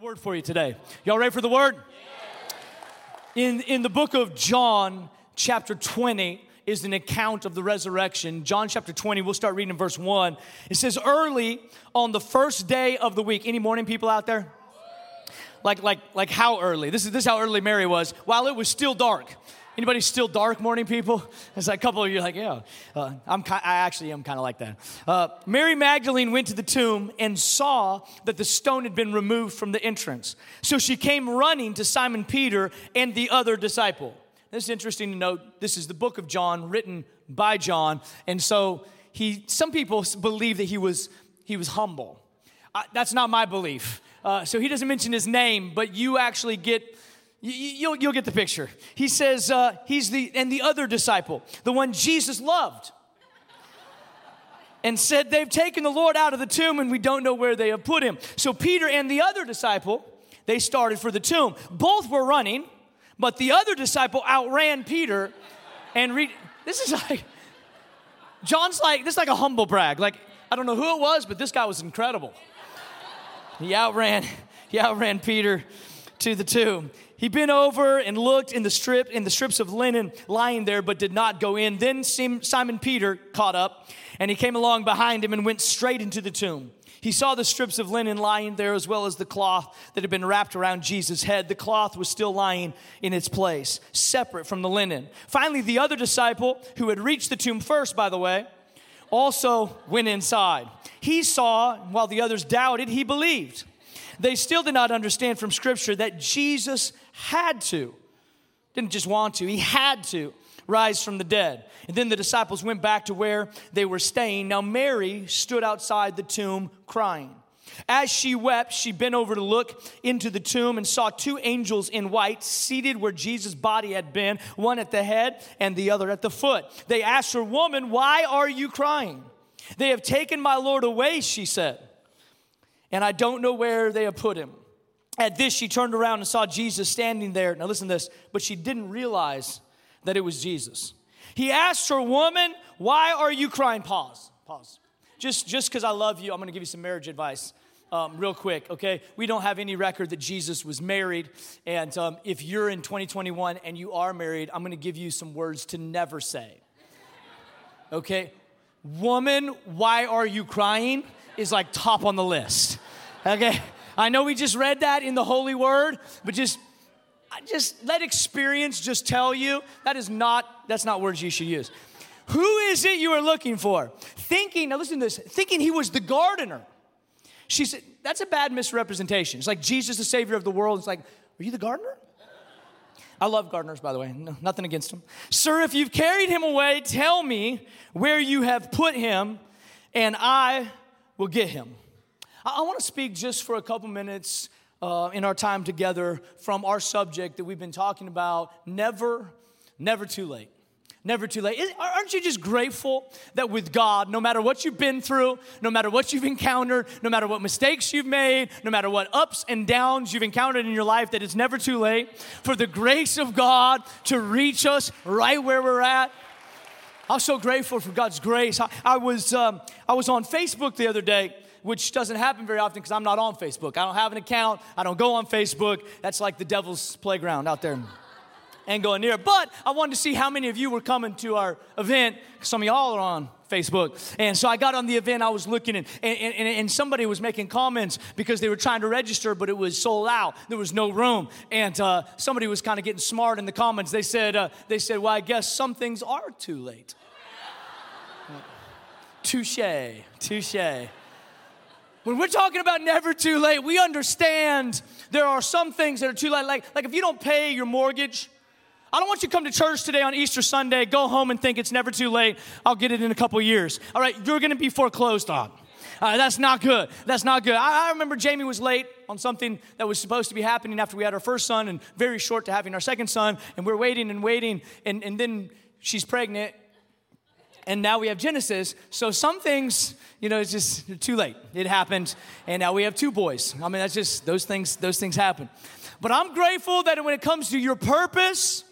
a word for you today. Y'all ready for the word? In, in the book of John, chapter 20, is an account of the resurrection. John chapter 20, we'll start reading in verse 1. It says, Early on the first day of the week. Any morning people out there? Like, like, like how early? This is, this is how early Mary was. While it was still dark. Anybody still dark morning people? It's like a couple of you like, yeah. Uh, I'm ki- I actually am kind of like that. Uh, Mary Magdalene went to the tomb and saw that the stone had been removed from the entrance. So she came running to Simon Peter and the other disciple. This is interesting to note. This is the book of John, written by John, and so he. Some people believe that he was he was humble. Uh, that's not my belief. Uh, so he doesn't mention his name, but you actually get You'll, you'll get the picture. He says, uh, he's the, and the other disciple, the one Jesus loved, and said, They've taken the Lord out of the tomb and we don't know where they have put him. So Peter and the other disciple, they started for the tomb. Both were running, but the other disciple outran Peter and read. This is like, John's like, this is like a humble brag. Like, I don't know who it was, but this guy was incredible. He outran, he outran Peter to the tomb. He bent over and looked in the strip in the strips of linen lying there, but did not go in. Then Simon Peter caught up, and he came along behind him and went straight into the tomb. He saw the strips of linen lying there as well as the cloth that had been wrapped around Jesus' head. The cloth was still lying in its place, separate from the linen. Finally, the other disciple, who had reached the tomb first, by the way, also went inside. He saw, while the others doubted, he believed. They still did not understand from Scripture that Jesus had to, didn't just want to, he had to rise from the dead. And then the disciples went back to where they were staying. Now, Mary stood outside the tomb crying. As she wept, she bent over to look into the tomb and saw two angels in white seated where Jesus' body had been, one at the head and the other at the foot. They asked her, Woman, why are you crying? They have taken my Lord away, she said and I don't know where they have put him. At this, she turned around and saw Jesus standing there. Now, listen to this, but she didn't realize that it was Jesus. He asked her, Woman, why are you crying? Pause, pause. Just just because I love you, I'm gonna give you some marriage advice. Um, real quick, okay? We don't have any record that Jesus was married. And um, if you're in 2021 and you are married, I'm gonna give you some words to never say. Okay? Woman, why are you crying? is like top on the list. Okay? I know we just read that in the Holy Word, but just just let experience just tell you that is not that's not words you should use. Who is it you are looking for? Thinking, now listen to this, thinking he was the gardener. She said, that's a bad misrepresentation. It's like Jesus, the Savior of the world. It's like, are you the gardener? I love gardeners, by the way. No, nothing against them. Sir, if you've carried him away, tell me where you have put him, and I will get him. I, want to speak just for a couple minutes uh, in our time together from our subject that we've been talking about never, never too late. Never too late. Aren't you just grateful that with God, no matter what you've been through, no matter what you've encountered, no matter what mistakes you've made, no matter what ups and downs you've encountered in your life, that it's never too late for the grace of God to reach us right where we're at? I'm so grateful for God's grace. I, I was, um, I was on Facebook the other day, which doesn't happen very often because I'm not on Facebook. I don't have an account. I don't go on Facebook. That's like the devil's playground out there. And going near. But I wanted to see how many of you were coming to our event. Some of y'all are on Facebook. And so I got on the event, I was looking, and, and, and, and, somebody was making comments because they were trying to register, but it was sold out. There was no room. And uh, somebody was kind of getting smart in the comments. They said, uh, they said, well, I guess some things are too late. Touche, touche. When we're talking about never too late, we understand there are some things that are too late. Like, like if you don't pay your mortgage, I don't want you to come to church today on Easter Sunday, go home and think it's never too late. I'll get it in a couple years. All right, you're going to be foreclosed on. Uh, that's not good. That's not good. I, I, remember Jamie was late on something that was supposed to be happening after we had our first son and very short to having our second son. And we're waiting and waiting. And, and then she's pregnant and now we have Genesis. So some things, you know, it's just too late. It happened, and now we have two boys. I mean, that's just those things. Those things happen. But I'm grateful that when it comes to your purpose,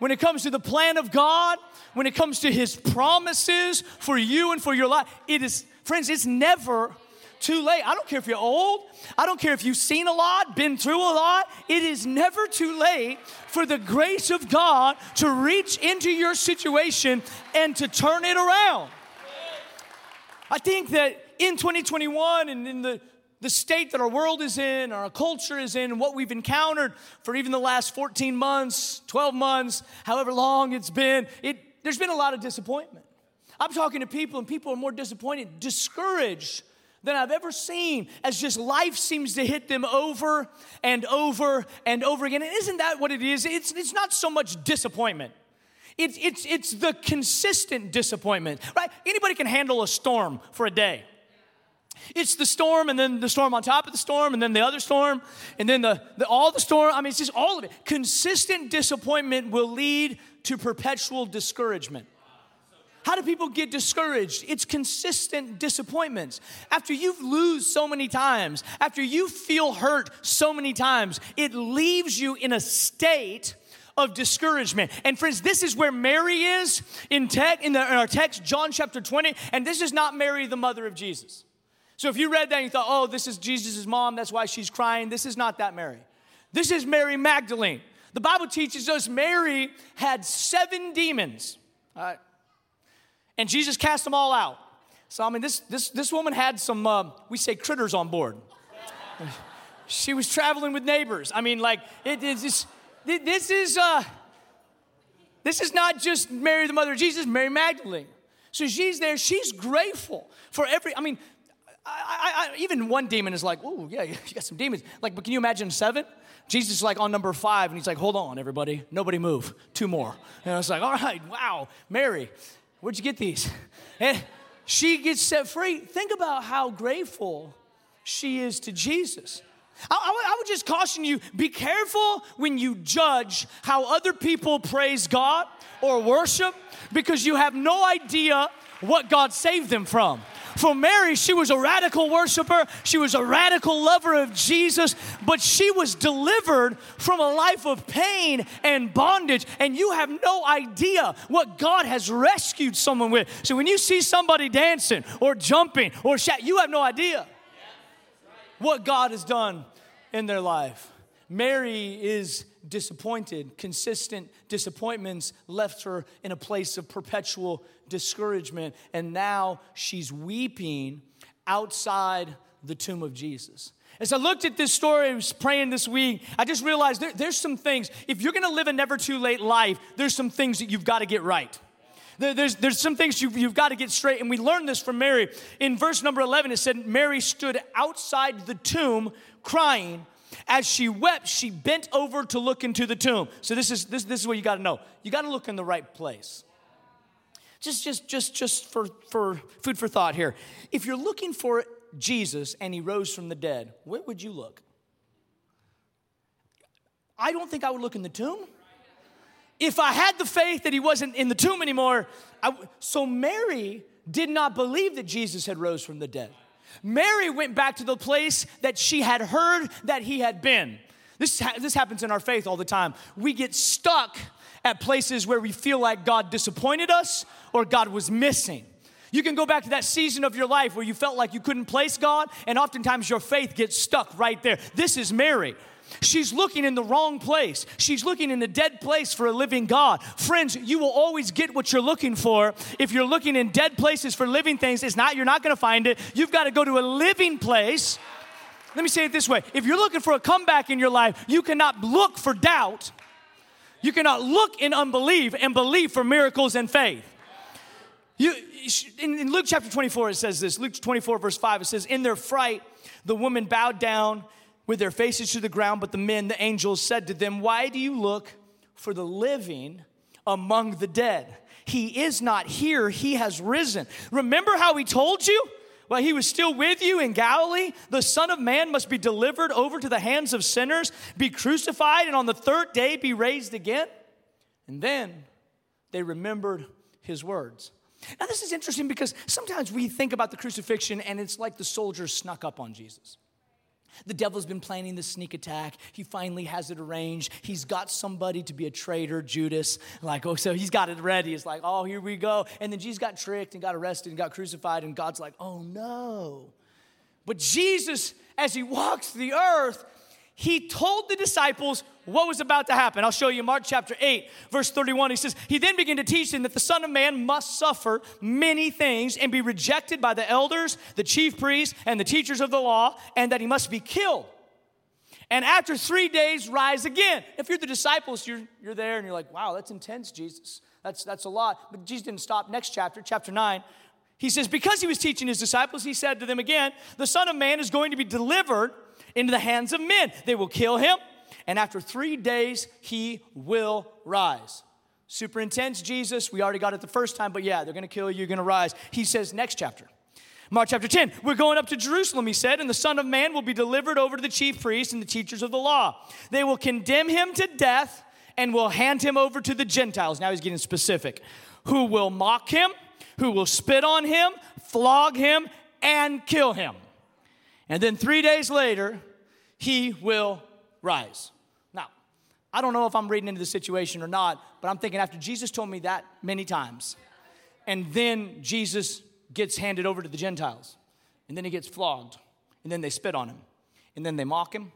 when it comes to the plan of God, when it comes to His promises for you and for your life, it is, friends, it's never too late. I don't care if you're old. I don't care if you've seen a lot, been through a lot. It is never too late for the grace of God to reach into your situation and to turn it around. I think that in 2021 and in the the state that our world is in, our culture is in, what we've encountered for even the last 14 months, 12 months, however long it's been, it, there's been a lot of disappointment. I'm talking to people, and people are more disappointed, discouraged than I've ever seen as just life seems to hit them over and over and over again. And isn't that what it is? It's, it's not so much disappointment. It's, it's, it's the consistent disappointment, right? Anybody can handle a storm for a day. It's the storm, and then the storm on top of the storm, and then the other storm, and then the, the, all the storm. I mean, it's just all of it. Consistent disappointment will lead to perpetual discouragement. How do people get discouraged? It's consistent disappointments. After you lose so many times, after you feel hurt so many times, it leaves you in a state of discouragement. And friends, this is where Mary is in, te- in, the, in our text, John chapter 20, and this is not Mary, the mother of Jesus. So if you read that and you thought, oh, this is Jesus' mom, that's why she's crying, this is not that Mary. This is Mary Magdalene. The Bible teaches us Mary had seven demons. And Jesus cast them all out. So, I mean, this, this, this woman had some, uh, we say, critters on board. she was traveling with neighbors. I mean, like, it, it's just, this is, uh, this is not just Mary, the mother of Jesus, Mary Magdalene. So she's there, she's grateful for every, I mean, I, I, even one demon is like, oh, yeah, you got some demons. Like, but can you imagine seven? Jesus is like on number five, and he's like, hold on, everybody, nobody move, two more. And I was like, all right, wow, Mary, where'd you get these? And she gets set free. Think about how grateful she is to Jesus. I, I, I would just caution you be careful when you judge how other people praise God or worship because you have no idea what God saved them from. For Mary, she was a radical worshiper, she was a radical lover of Jesus, but she was delivered from a life of pain and bondage, and you have no idea what God has rescued someone with. So when you see somebody dancing or jumping or shout, you have no idea what God has done in their life. Mary is disappointed. Consistent disappointments left her in a place of perpetual discouragement, and now she's weeping outside the tomb of Jesus. As I looked at this story, I was praying this week, I just realized there, there's some things, if you're gonna live a never too late life, there's some things that you've gotta get right. there's, there's some things you've, you've got to get straight. And we learned this from Mary. In verse number 11, it said, Mary stood outside the tomb crying. As she wept, she bent over to look into the tomb. So this is this, this is what you got to know. You got to look in the right place. Just just just just for for food for thought here. If you're looking for Jesus and he rose from the dead, where would you look? I don't think I would look in the tomb. If I had the faith that he wasn't in the tomb anymore, I, so Mary did not believe that Jesus had rose from the dead. Mary went back to the place that she had heard that he had been. This, ha- this happens in our faith all the time. We get stuck at places where we feel like God disappointed us or God was missing. You can go back to that season of your life where you felt like you couldn't place God, and oftentimes your faith gets stuck right there. This is Mary. She's looking in the wrong place. She's looking in a dead place for a living God. Friends, you will always get what you're looking for. If you're looking in dead places for living things, it's not you're not going to find it. You've got to go to a living place. Let me say it this way. If you're looking for a comeback in your life, you cannot look for doubt. You cannot look in unbelief and believe for miracles and faith. You, in, in Luke chapter 24, it says this Luke 24, verse 5, it says, In their fright, the woman bowed down with their faces to the ground, but the men, the angels, said to them, Why do you look for the living among the dead? He is not here, he has risen. Remember how he told you? While he was still with you in Galilee, the Son of Man must be delivered over to the hands of sinners, be crucified, and on the third day be raised again. And then they remembered his words. Now, this is interesting because sometimes we think about the crucifixion and it's like the soldiers snuck up on Jesus. The devil's been planning this sneak attack. He finally has it arranged. He's got somebody to be a traitor, Judas. Like, oh, so he's got it ready. It's like, oh, here we go. And then Jesus got tricked and got arrested and got crucified, and God's like, oh no. But Jesus, as he walks the earth, he told the disciples what was about to happen. I'll show you Mark chapter 8, verse 31. He says, He then began to teach them that the Son of Man must suffer many things and be rejected by the elders, the chief priests, and the teachers of the law, and that he must be killed. And after three days, rise again. If you're the disciples, you're, you're there and you're like, wow, that's intense, Jesus. That's, that's a lot. But Jesus didn't stop. Next chapter, chapter 9, he says, because he was teaching his disciples, he said to them again, the Son of Man is going to be delivered into the hands of men. They will kill him, and after three days, he will rise. Super intense, Jesus. We already got it the first time, but yeah, they're gonna kill you, you're gonna rise. He says, next chapter. Mark chapter 10, we're going up to Jerusalem, he said, and the Son of Man will be delivered over to the chief priests and the teachers of the law. They will condemn him to death and will hand him over to the Gentiles. Now he's getting specific. Who will mock him, who will spit on him, flog him, and kill him. And then three days later, he will rise. Now, I don't know if I'm reading into the situation or not, but I'm thinking after Jesus told me that many times, and then Jesus gets handed over to the Gentiles, and then he gets flogged, and then they spit on him, and then they mock him,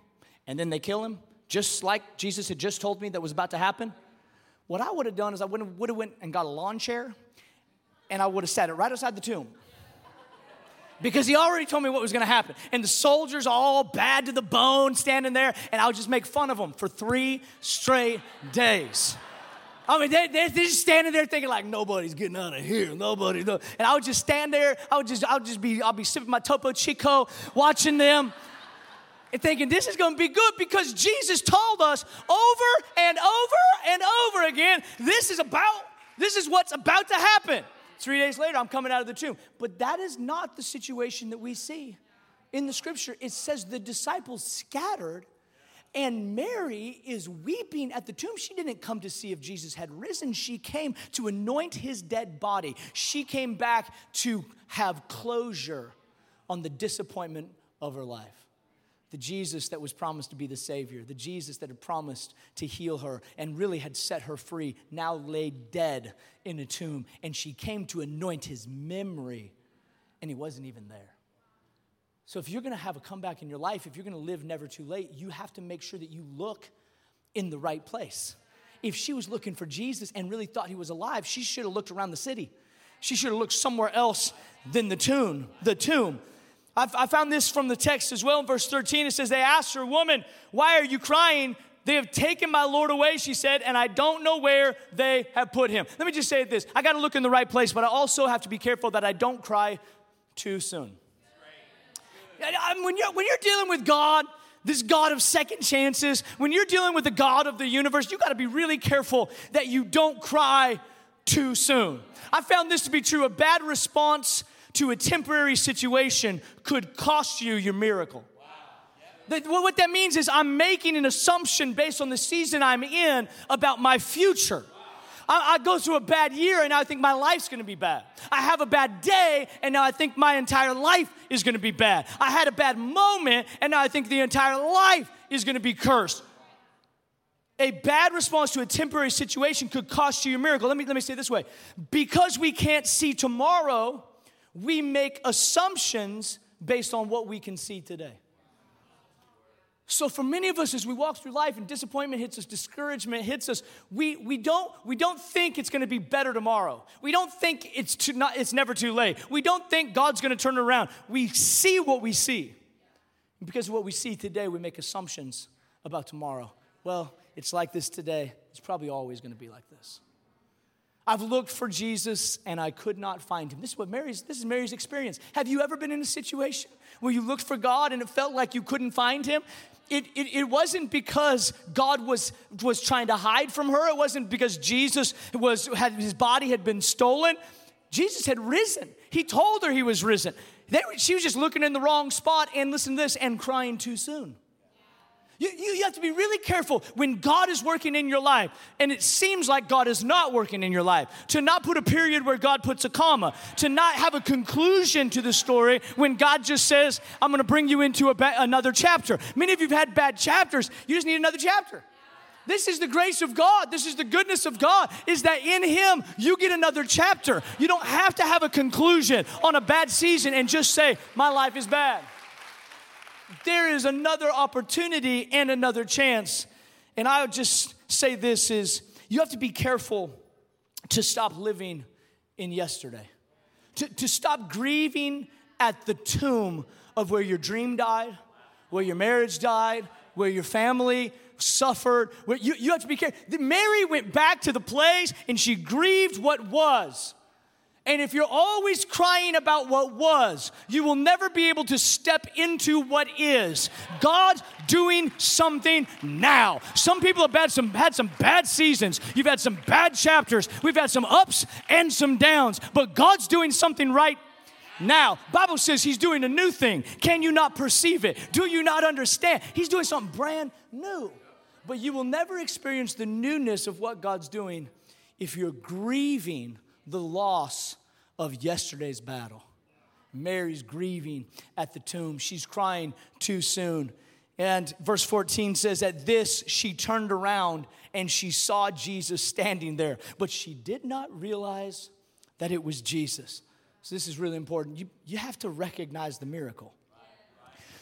and then they kill him, just like Jesus had just told me that was about to happen. What I would have done is I would have, went and got a lawn chair, and I would have sat it right outside the tomb because he already told me what was going to happen. And the soldiers all bad to the bone standing there, and I would just make fun of them for three straight days. I mean, they, they, are just standing there thinking like nobody's getting out of here, nobody. No. And I would just stand there. I would just, I would just be, I'll be sipping my Topo Chico, watching them, and thinking this is going to be good because Jesus told us over and over and over again, this is about, this is what's about to happen. Three days later, I'm coming out of the tomb. But that is not the situation that we see. In the scripture, it says the disciples scattered, and Mary is weeping at the tomb. She didn't come to see if Jesus had risen, she came to anoint his dead body. She came back to have closure on the disappointment of her life the Jesus that was promised to be the Savior, the Jesus that had promised to heal her and really had set her free, now lay dead in a tomb. And she came to anoint his memory, and he wasn't even there. So, if you're gonna have a comeback in your life, if you're gonna live never too late, you have to make sure that you look in the right place. If she was looking for Jesus and really thought he was alive, she should have looked around the city. She should have looked somewhere else than the tomb. The tomb. I found this from the text as well in verse 13. It says, They asked her, Woman, why are you crying? They have taken my Lord away, she said, and I don't know where they have put him. Let me just say this I got to look in the right place, but I also have to be careful that I don't cry too soon. When you're, when you're dealing with God, this God of second chances, when you're dealing with the God of the universe, you got to be really careful that you don't cry too soon. I found this to be true. A bad response to a temporary situation could cost you your miracle. what that means is I'm making an assumption based on the season I'm in about my future. I, I, go through a bad year and now I think my life's gonna be bad. I have a bad day and now I think my entire life is gonna be bad. I had a bad moment and now I think the entire life is gonna be cursed. A bad response to a temporary situation could cost you your miracle. Let me, let me say this way because we can't see tomorrow, we make assumptions based on what we can see today. So for many of us, as we walk through life and disappointment hits us, discouragement hits us, we, we, don't, we don't think it's gonna be better tomorrow. We don't think it's, too, not, it's never too late. We don't think God's gonna turn around. We see what we see. Because of what we see today, we make assumptions about tomorrow. Well, it's like this today. It's probably always gonna be like this. I've looked for Jesus and I could not find him. This is what Mary's this is Mary's experience. Have you ever been in a situation where you looked for God and it felt like you couldn't find him? It, it, it, wasn't because God was, was trying to hide from her. It wasn't because Jesus was, had, his body had been stolen. Jesus had risen. He told her he was risen. They, she was just looking in the wrong spot and listen to this and crying too soon. You, you, you, have to be really careful when God is working in your life and it seems like God is not working in your life. To not put a period where God puts a comma. To not have a conclusion to the story when God just says, I'm going to bring you into ba- another chapter. Many of you have had bad chapters. You just need another chapter. This is the grace of God. This is the goodness of God, is that in Him you get another chapter. You don't have to have a conclusion on a bad season and just say, My life is bad. There is another opportunity and another chance. And I would just say this is you have to be careful to stop living in yesterday. To, to stop grieving at the tomb of where your dream died, where your marriage died, where your family suffered. Where you, you have to be careful. Mary went back to the place and she grieved what was. And if you're always crying about what was, you will never be able to step into what is. God's doing something now. Some people have had some, had some bad seasons. You've had some bad chapters. We've had some ups and some downs. But God's doing something right now. Bible says he's doing a new thing. Can you not perceive it? Do you not understand? He's doing something brand new. But you will never experience the newness of what God's doing if you're grieving the loss of yesterday's battle. Mary's grieving at the tomb. She's crying too soon. And verse 14 says, At this, she turned around and she saw Jesus standing there, but she did not realize that it was Jesus. So, this is really important. You, you have to recognize the miracle.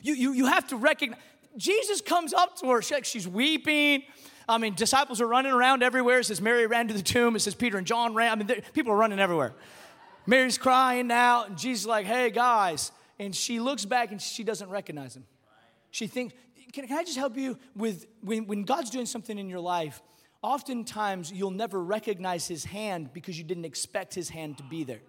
You, you, you have to recognize. Jesus comes up to her. She, she's weeping. I mean, disciples are running around everywhere. It says Mary ran to the tomb. It says Peter and John ran. I mean, people are running everywhere. Mary's crying out, and Jesus is like, hey, guys. And she looks back and she doesn't recognize him. She thinks, can, can I just help you with when, when God's doing something in your life? Oftentimes, you'll never recognize his hand because you didn't expect his hand to be there.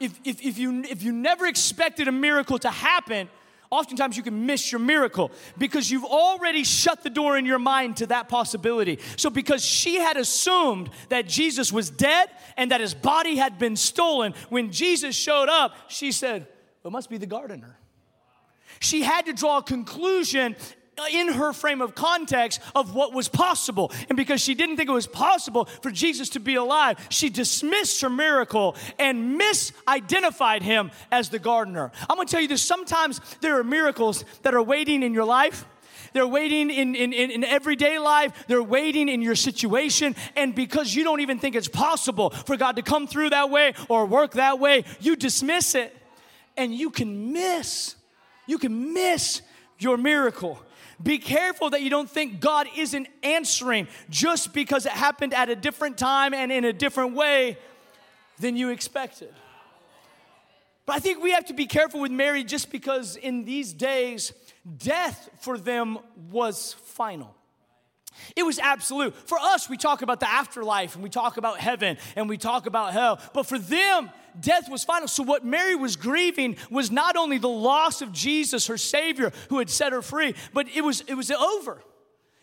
If, if, if, you, if you never expected a miracle to happen, oftentimes you can miss your miracle because you've already shut the door in your mind to that possibility. So, because she had assumed that Jesus was dead and that his body had been stolen, when Jesus showed up, she said, It must be the gardener. She had to draw a conclusion in her frame of context of what was possible. And because she didn't think it was possible for Jesus to be alive, she dismissed her miracle and misidentified him as the gardener. I'm gonna tell you this sometimes there are miracles that are waiting in your life. They're waiting in, in, in, everyday life. They're waiting in your situation. And because you don't even think it's possible for God to come through that way or work that way, you dismiss it. And you can miss, you can miss your miracle. Be careful that you don't think God isn't answering just because it happened at a different time and in a different way than you expected. But I think we have to be careful with Mary just because in these days, death for them was final. It was absolute. For us, we talk about the afterlife and we talk about heaven and we talk about hell. But for them, death was final. So, what Mary was grieving was not only the loss of Jesus, her Savior, who had set her free, but it was, it was over.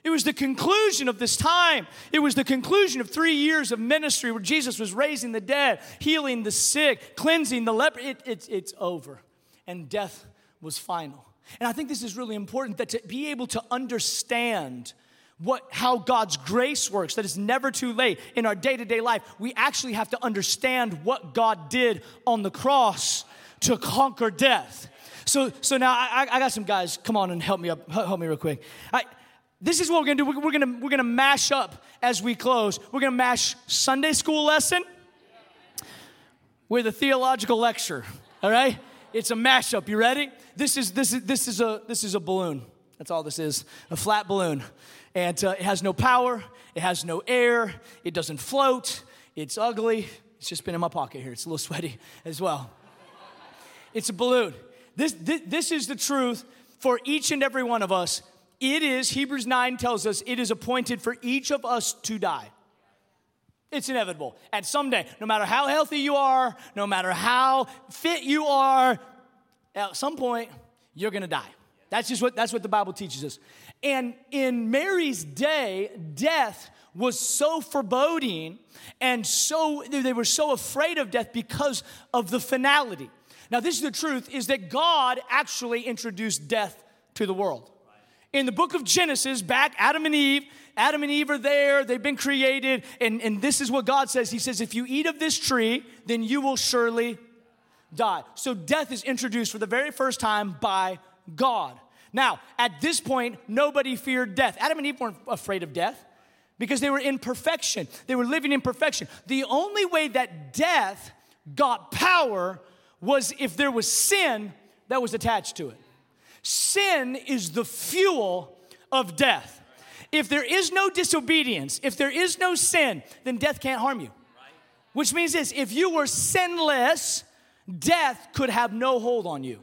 It was the conclusion of this time. It was the conclusion of three years of ministry where Jesus was raising the dead, healing the sick, cleansing the leper. It, it, it's over. And death was final. And I think this is really important that to be able to understand what, how God's grace works, that it's never too late in our day to day life, we actually have to understand what God did on the cross to conquer death. So, so now I, I got some guys, come on and help me up, help me real quick. I, this is what we're gonna do. We're, we're, gonna, we're gonna mash up as we close. We're gonna mash Sunday school lesson with a theological lecture, all right? It's a mashup. You ready? This is, this is, this is, a, this is a balloon. That's all this is a flat balloon. And uh, it has no power, it has no air, it doesn't float, it's ugly. It's just been in my pocket here, it's a little sweaty as well. It's a balloon. This, this, this is the truth for each and every one of us. It is, Hebrews 9 tells us, it is appointed for each of us to die. It's inevitable. At some day, no matter how healthy you are, no matter how fit you are, at some point, you're gonna die. That's just what that's what the Bible teaches us. And in Mary's day, death was so foreboding and so they were so afraid of death because of the finality. Now, this is the truth is that God actually introduced death to the world. In the book of Genesis, back Adam and Eve, Adam and Eve are there, they've been created, and, and this is what God says. He says, If you eat of this tree, then you will surely die. So death is introduced for the very first time by God. Now, at this point, nobody feared death. Adam and Eve weren't afraid of death because they were in perfection. They were living in perfection. The only way that death got power was if there was sin that was attached to it. Sin is the fuel of death. If there is no disobedience, if there is no sin, then death can't harm you. Which means this if you were sinless, death could have no hold on you.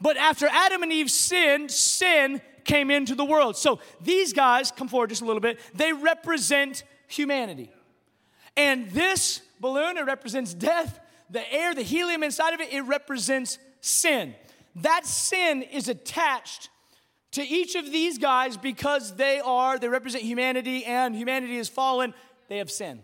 But after Adam and Eve sinned, sin came into the world. So these guys, come forward just a little bit, they represent humanity. And this balloon, it represents death. The air, the helium inside of it, it represents sin. That sin is attached to each of these guys because they are, they represent humanity, and humanity is fallen. They have sin.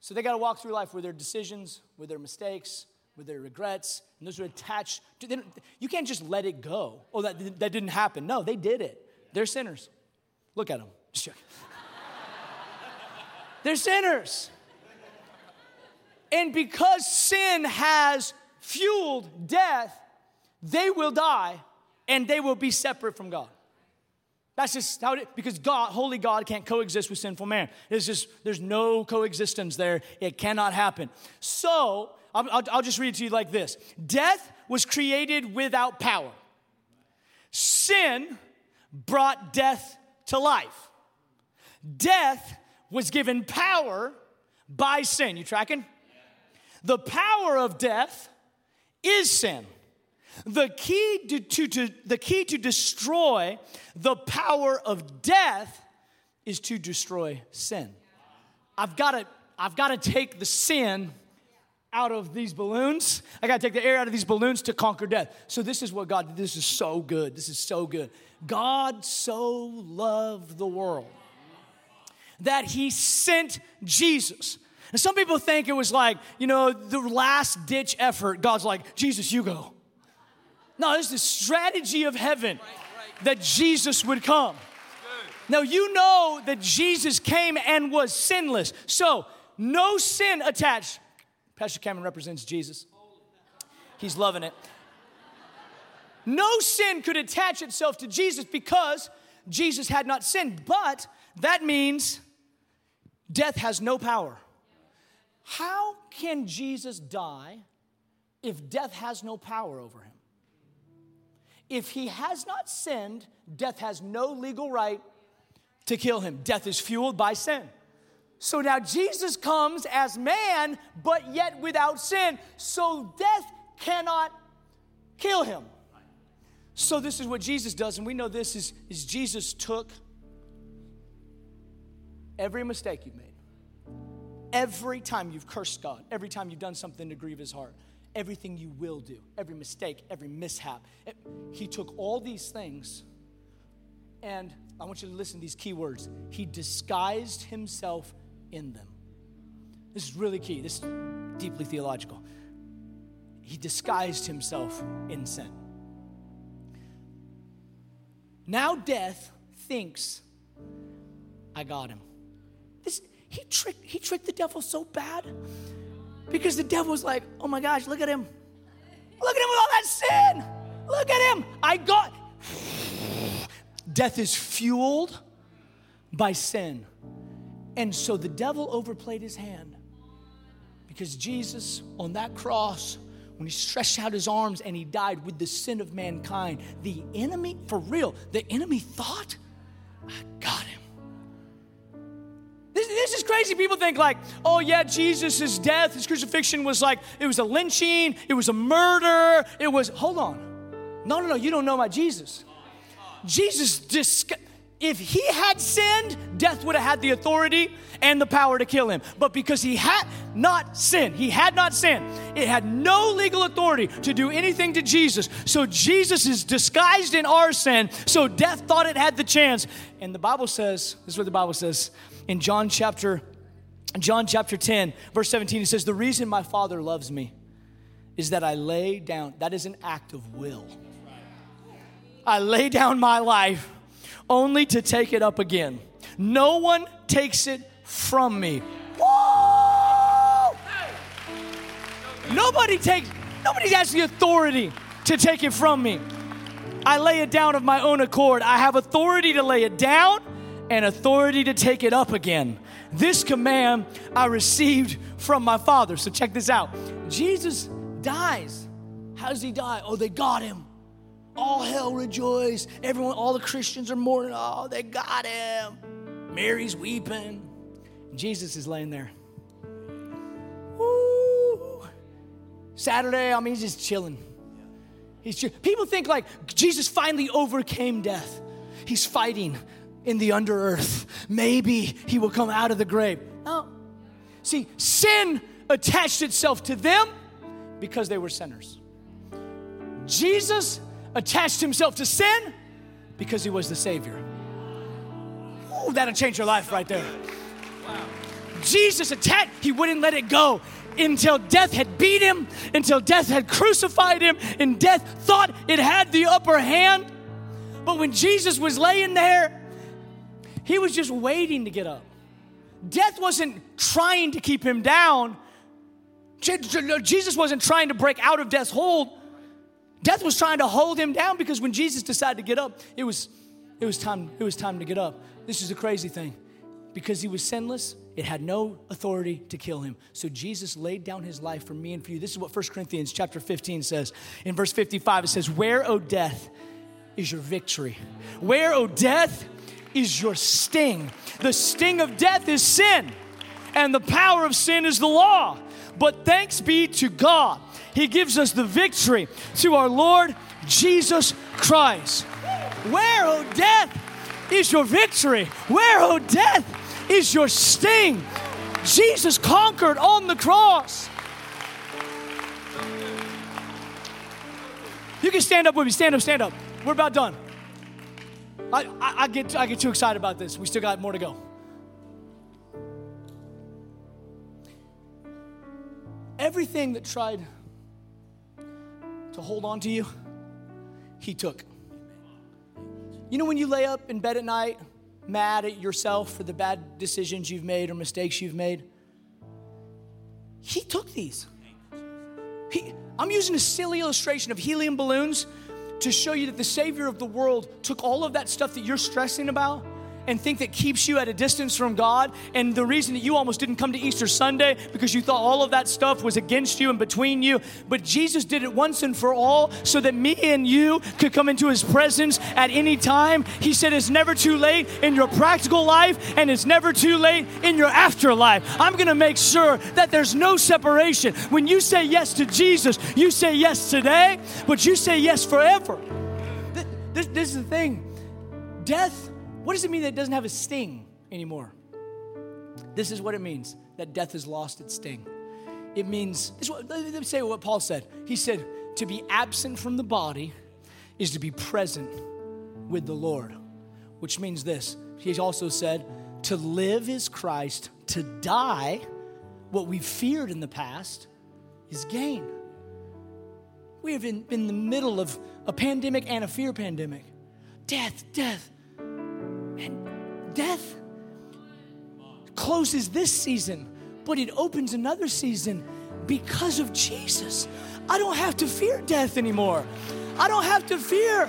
So they got to walk through life with their decisions, with their mistakes, with their regrets, and those are attached. To, you can't just let it go. Oh, that, that didn't happen. No, they did it. They're sinners. Look at them. They're sinners. And because sin has fueled death, they will die and they will be separate from God. That's just how it because God, holy God, can't coexist with sinful man. It's just, there's no coexistence there. It cannot happen. So, I'll, I'll just read it to you like this Death was created without power, sin brought death to life. Death was given power by sin. You tracking? The power of death is sin. The key to, to, to, the key to destroy the power of death is to destroy sin. I've got to I've got to take the sin out of these balloons. I got to take the air out of these balloons to conquer death. So this is what God this is so good. This is so good. God so loved the world that he sent Jesus. And some people think it was like, you know, the last ditch effort. God's like, Jesus, you go. No, it's the strategy of heaven that Jesus would come. Now, you know that Jesus came and was sinless. So, no sin attached. Pastor Cameron represents Jesus. He's loving it. No sin could attach itself to Jesus because Jesus had not sinned. But that means death has no power. How can Jesus die if death has no power over him? If he has not sinned, death has no legal right to kill him. Death is fueled by sin. So now Jesus comes as man, but yet without sin. So death cannot kill him. So this is what Jesus does, and we know this is, is Jesus took every mistake you've made, every time you've cursed God, every time you've done something to grieve his heart, everything you will do, every mistake, every mishap. He took all these things, and I want you to listen to these key words. He disguised himself in them. This is really key. This is deeply theological. He disguised himself in sin. Now death thinks, I got him. This, he, tricked, he tricked the devil so bad because the devil's like, oh my gosh, look at him. Look at him with all that sin. Look at him. I got. Death is fueled by sin. And so the devil overplayed his hand because Jesus on that cross, when he stretched out his arms and he died with the sin of mankind, the enemy, for real, the enemy thought, I got him. This, this is crazy. People think like, oh yeah, Jesus' death, his crucifixion was like, it was a lynching, it was a murder, it was, hold on. No, no, no, you don't know about Jesus. Jesus, dis- if he had sinned, death would have had the authority and the power to kill him. But because he had not sinned, he had not sinned, it had no legal authority to do anything to Jesus. So Jesus is disguised in our sin, so death thought it had the chance. And the Bible says, this is what the Bible says in John chapter John chapter 10, verse 17, it says, The reason my Father loves me is that I lay down, that is an act of will. I lay down my life only to take it up again. No one takes it from me. Whoa! Nobody takes, nobody has the authority to take it from me. I lay it down of my own accord. I have authority to lay it down and authority to take it up again. This command I received from my Father. So check this out Jesus dies. How does he die? Oh, they got him. All hell rejoice. Everyone, all the Christians are mourning. Oh, they got him. Mary's weeping. Jesus is laying there. Woo. Saturday, I mean, he's just chilling. He's People think like Jesus finally overcame death. He's fighting in the under earth. Maybe he will come out of the grave. No. See, sin attached itself to them because they were sinners. Jesus attached himself to sin because he was the Savior. Ooh, that'll change your life right there. Jesus attacked, he wouldn't let it go until death had beat him, until death had crucified him, and death thought it had the upper hand. But when Jesus was laying there, he was just waiting to get up. Death wasn't trying to keep him down. Jesus wasn't trying to break out of death's hold. Death was trying to hold him down because when Jesus decided to get up, it was, it was, time, it was time to get up. This is a crazy thing. Because he was sinless, it had no authority to kill him. So Jesus laid down his life for me and for you. This is what 1 Corinthians chapter 15 says. In verse 55, it says, Where, O death, is your victory? Where, O death, is your sting? The sting of death is sin, and the power of sin is the law. But thanks be to God, He gives us the victory through our Lord Jesus Christ. Where, O death, is your victory? Where, O death, is your sting. Jesus conquered on the cross. You can stand up with me. Stand up, stand up. We're about done. I, I, I, get, I get too excited about this. We still got more to go. Everything that tried to hold on to you, he took. You know, when you lay up in bed at night mad at yourself for the bad decisions you've made or mistakes you've made. He took these. He, I'm using a silly illustration of helium balloons to show you that the Savior of the world took all of that stuff that you're stressing about and think that keeps you at a distance from God. And the reason that you almost didn't come to Easter Sunday because you thought all of that stuff was against you and between you. But Jesus did it once and for all so that me and you could come into His presence at any time. He said it's never too late in your practical life and it's never too late in your afterlife. I'm going to make sure that there's no separation. When you say yes to Jesus, you say yes today, but you say yes forever. This, this is the thing. Death what does it mean that it doesn't have a sting anymore? This is what it means that death has lost its sting. It means, what, let me say what Paul said. He said, to be absent from the body is to be present with the Lord, which means this. He also said, to live is Christ, to die, what we feared in the past, is gain. We have been in the middle of a pandemic and a fear pandemic. Death, death. Death closes this season, but it opens another season because of Jesus. I don't have to fear death anymore. I don't have to fear.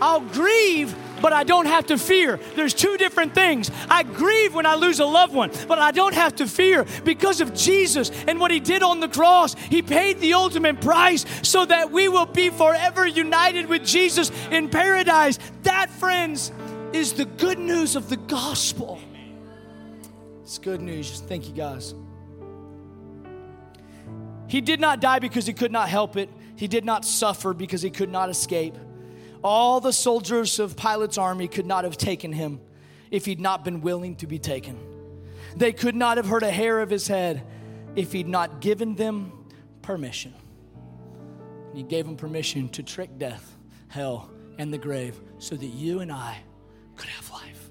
I'll grieve, but I don't have to fear. There's two different things. I grieve when I lose a loved one, but I don't have to fear because of Jesus and what He did on the cross. He paid the ultimate price so that we will be forever united with Jesus in paradise. That, friends, is the good news of the gospel. It's good news. Thank you, guys. He did not die because he could not help it. He did not suffer because he could not escape. All the soldiers of Pilate's army could not have taken him if he'd not been willing to be taken. They could not have hurt a hair of his head if he'd not given them permission. He gave them permission to trick death, hell, and the grave so that you and I could have life.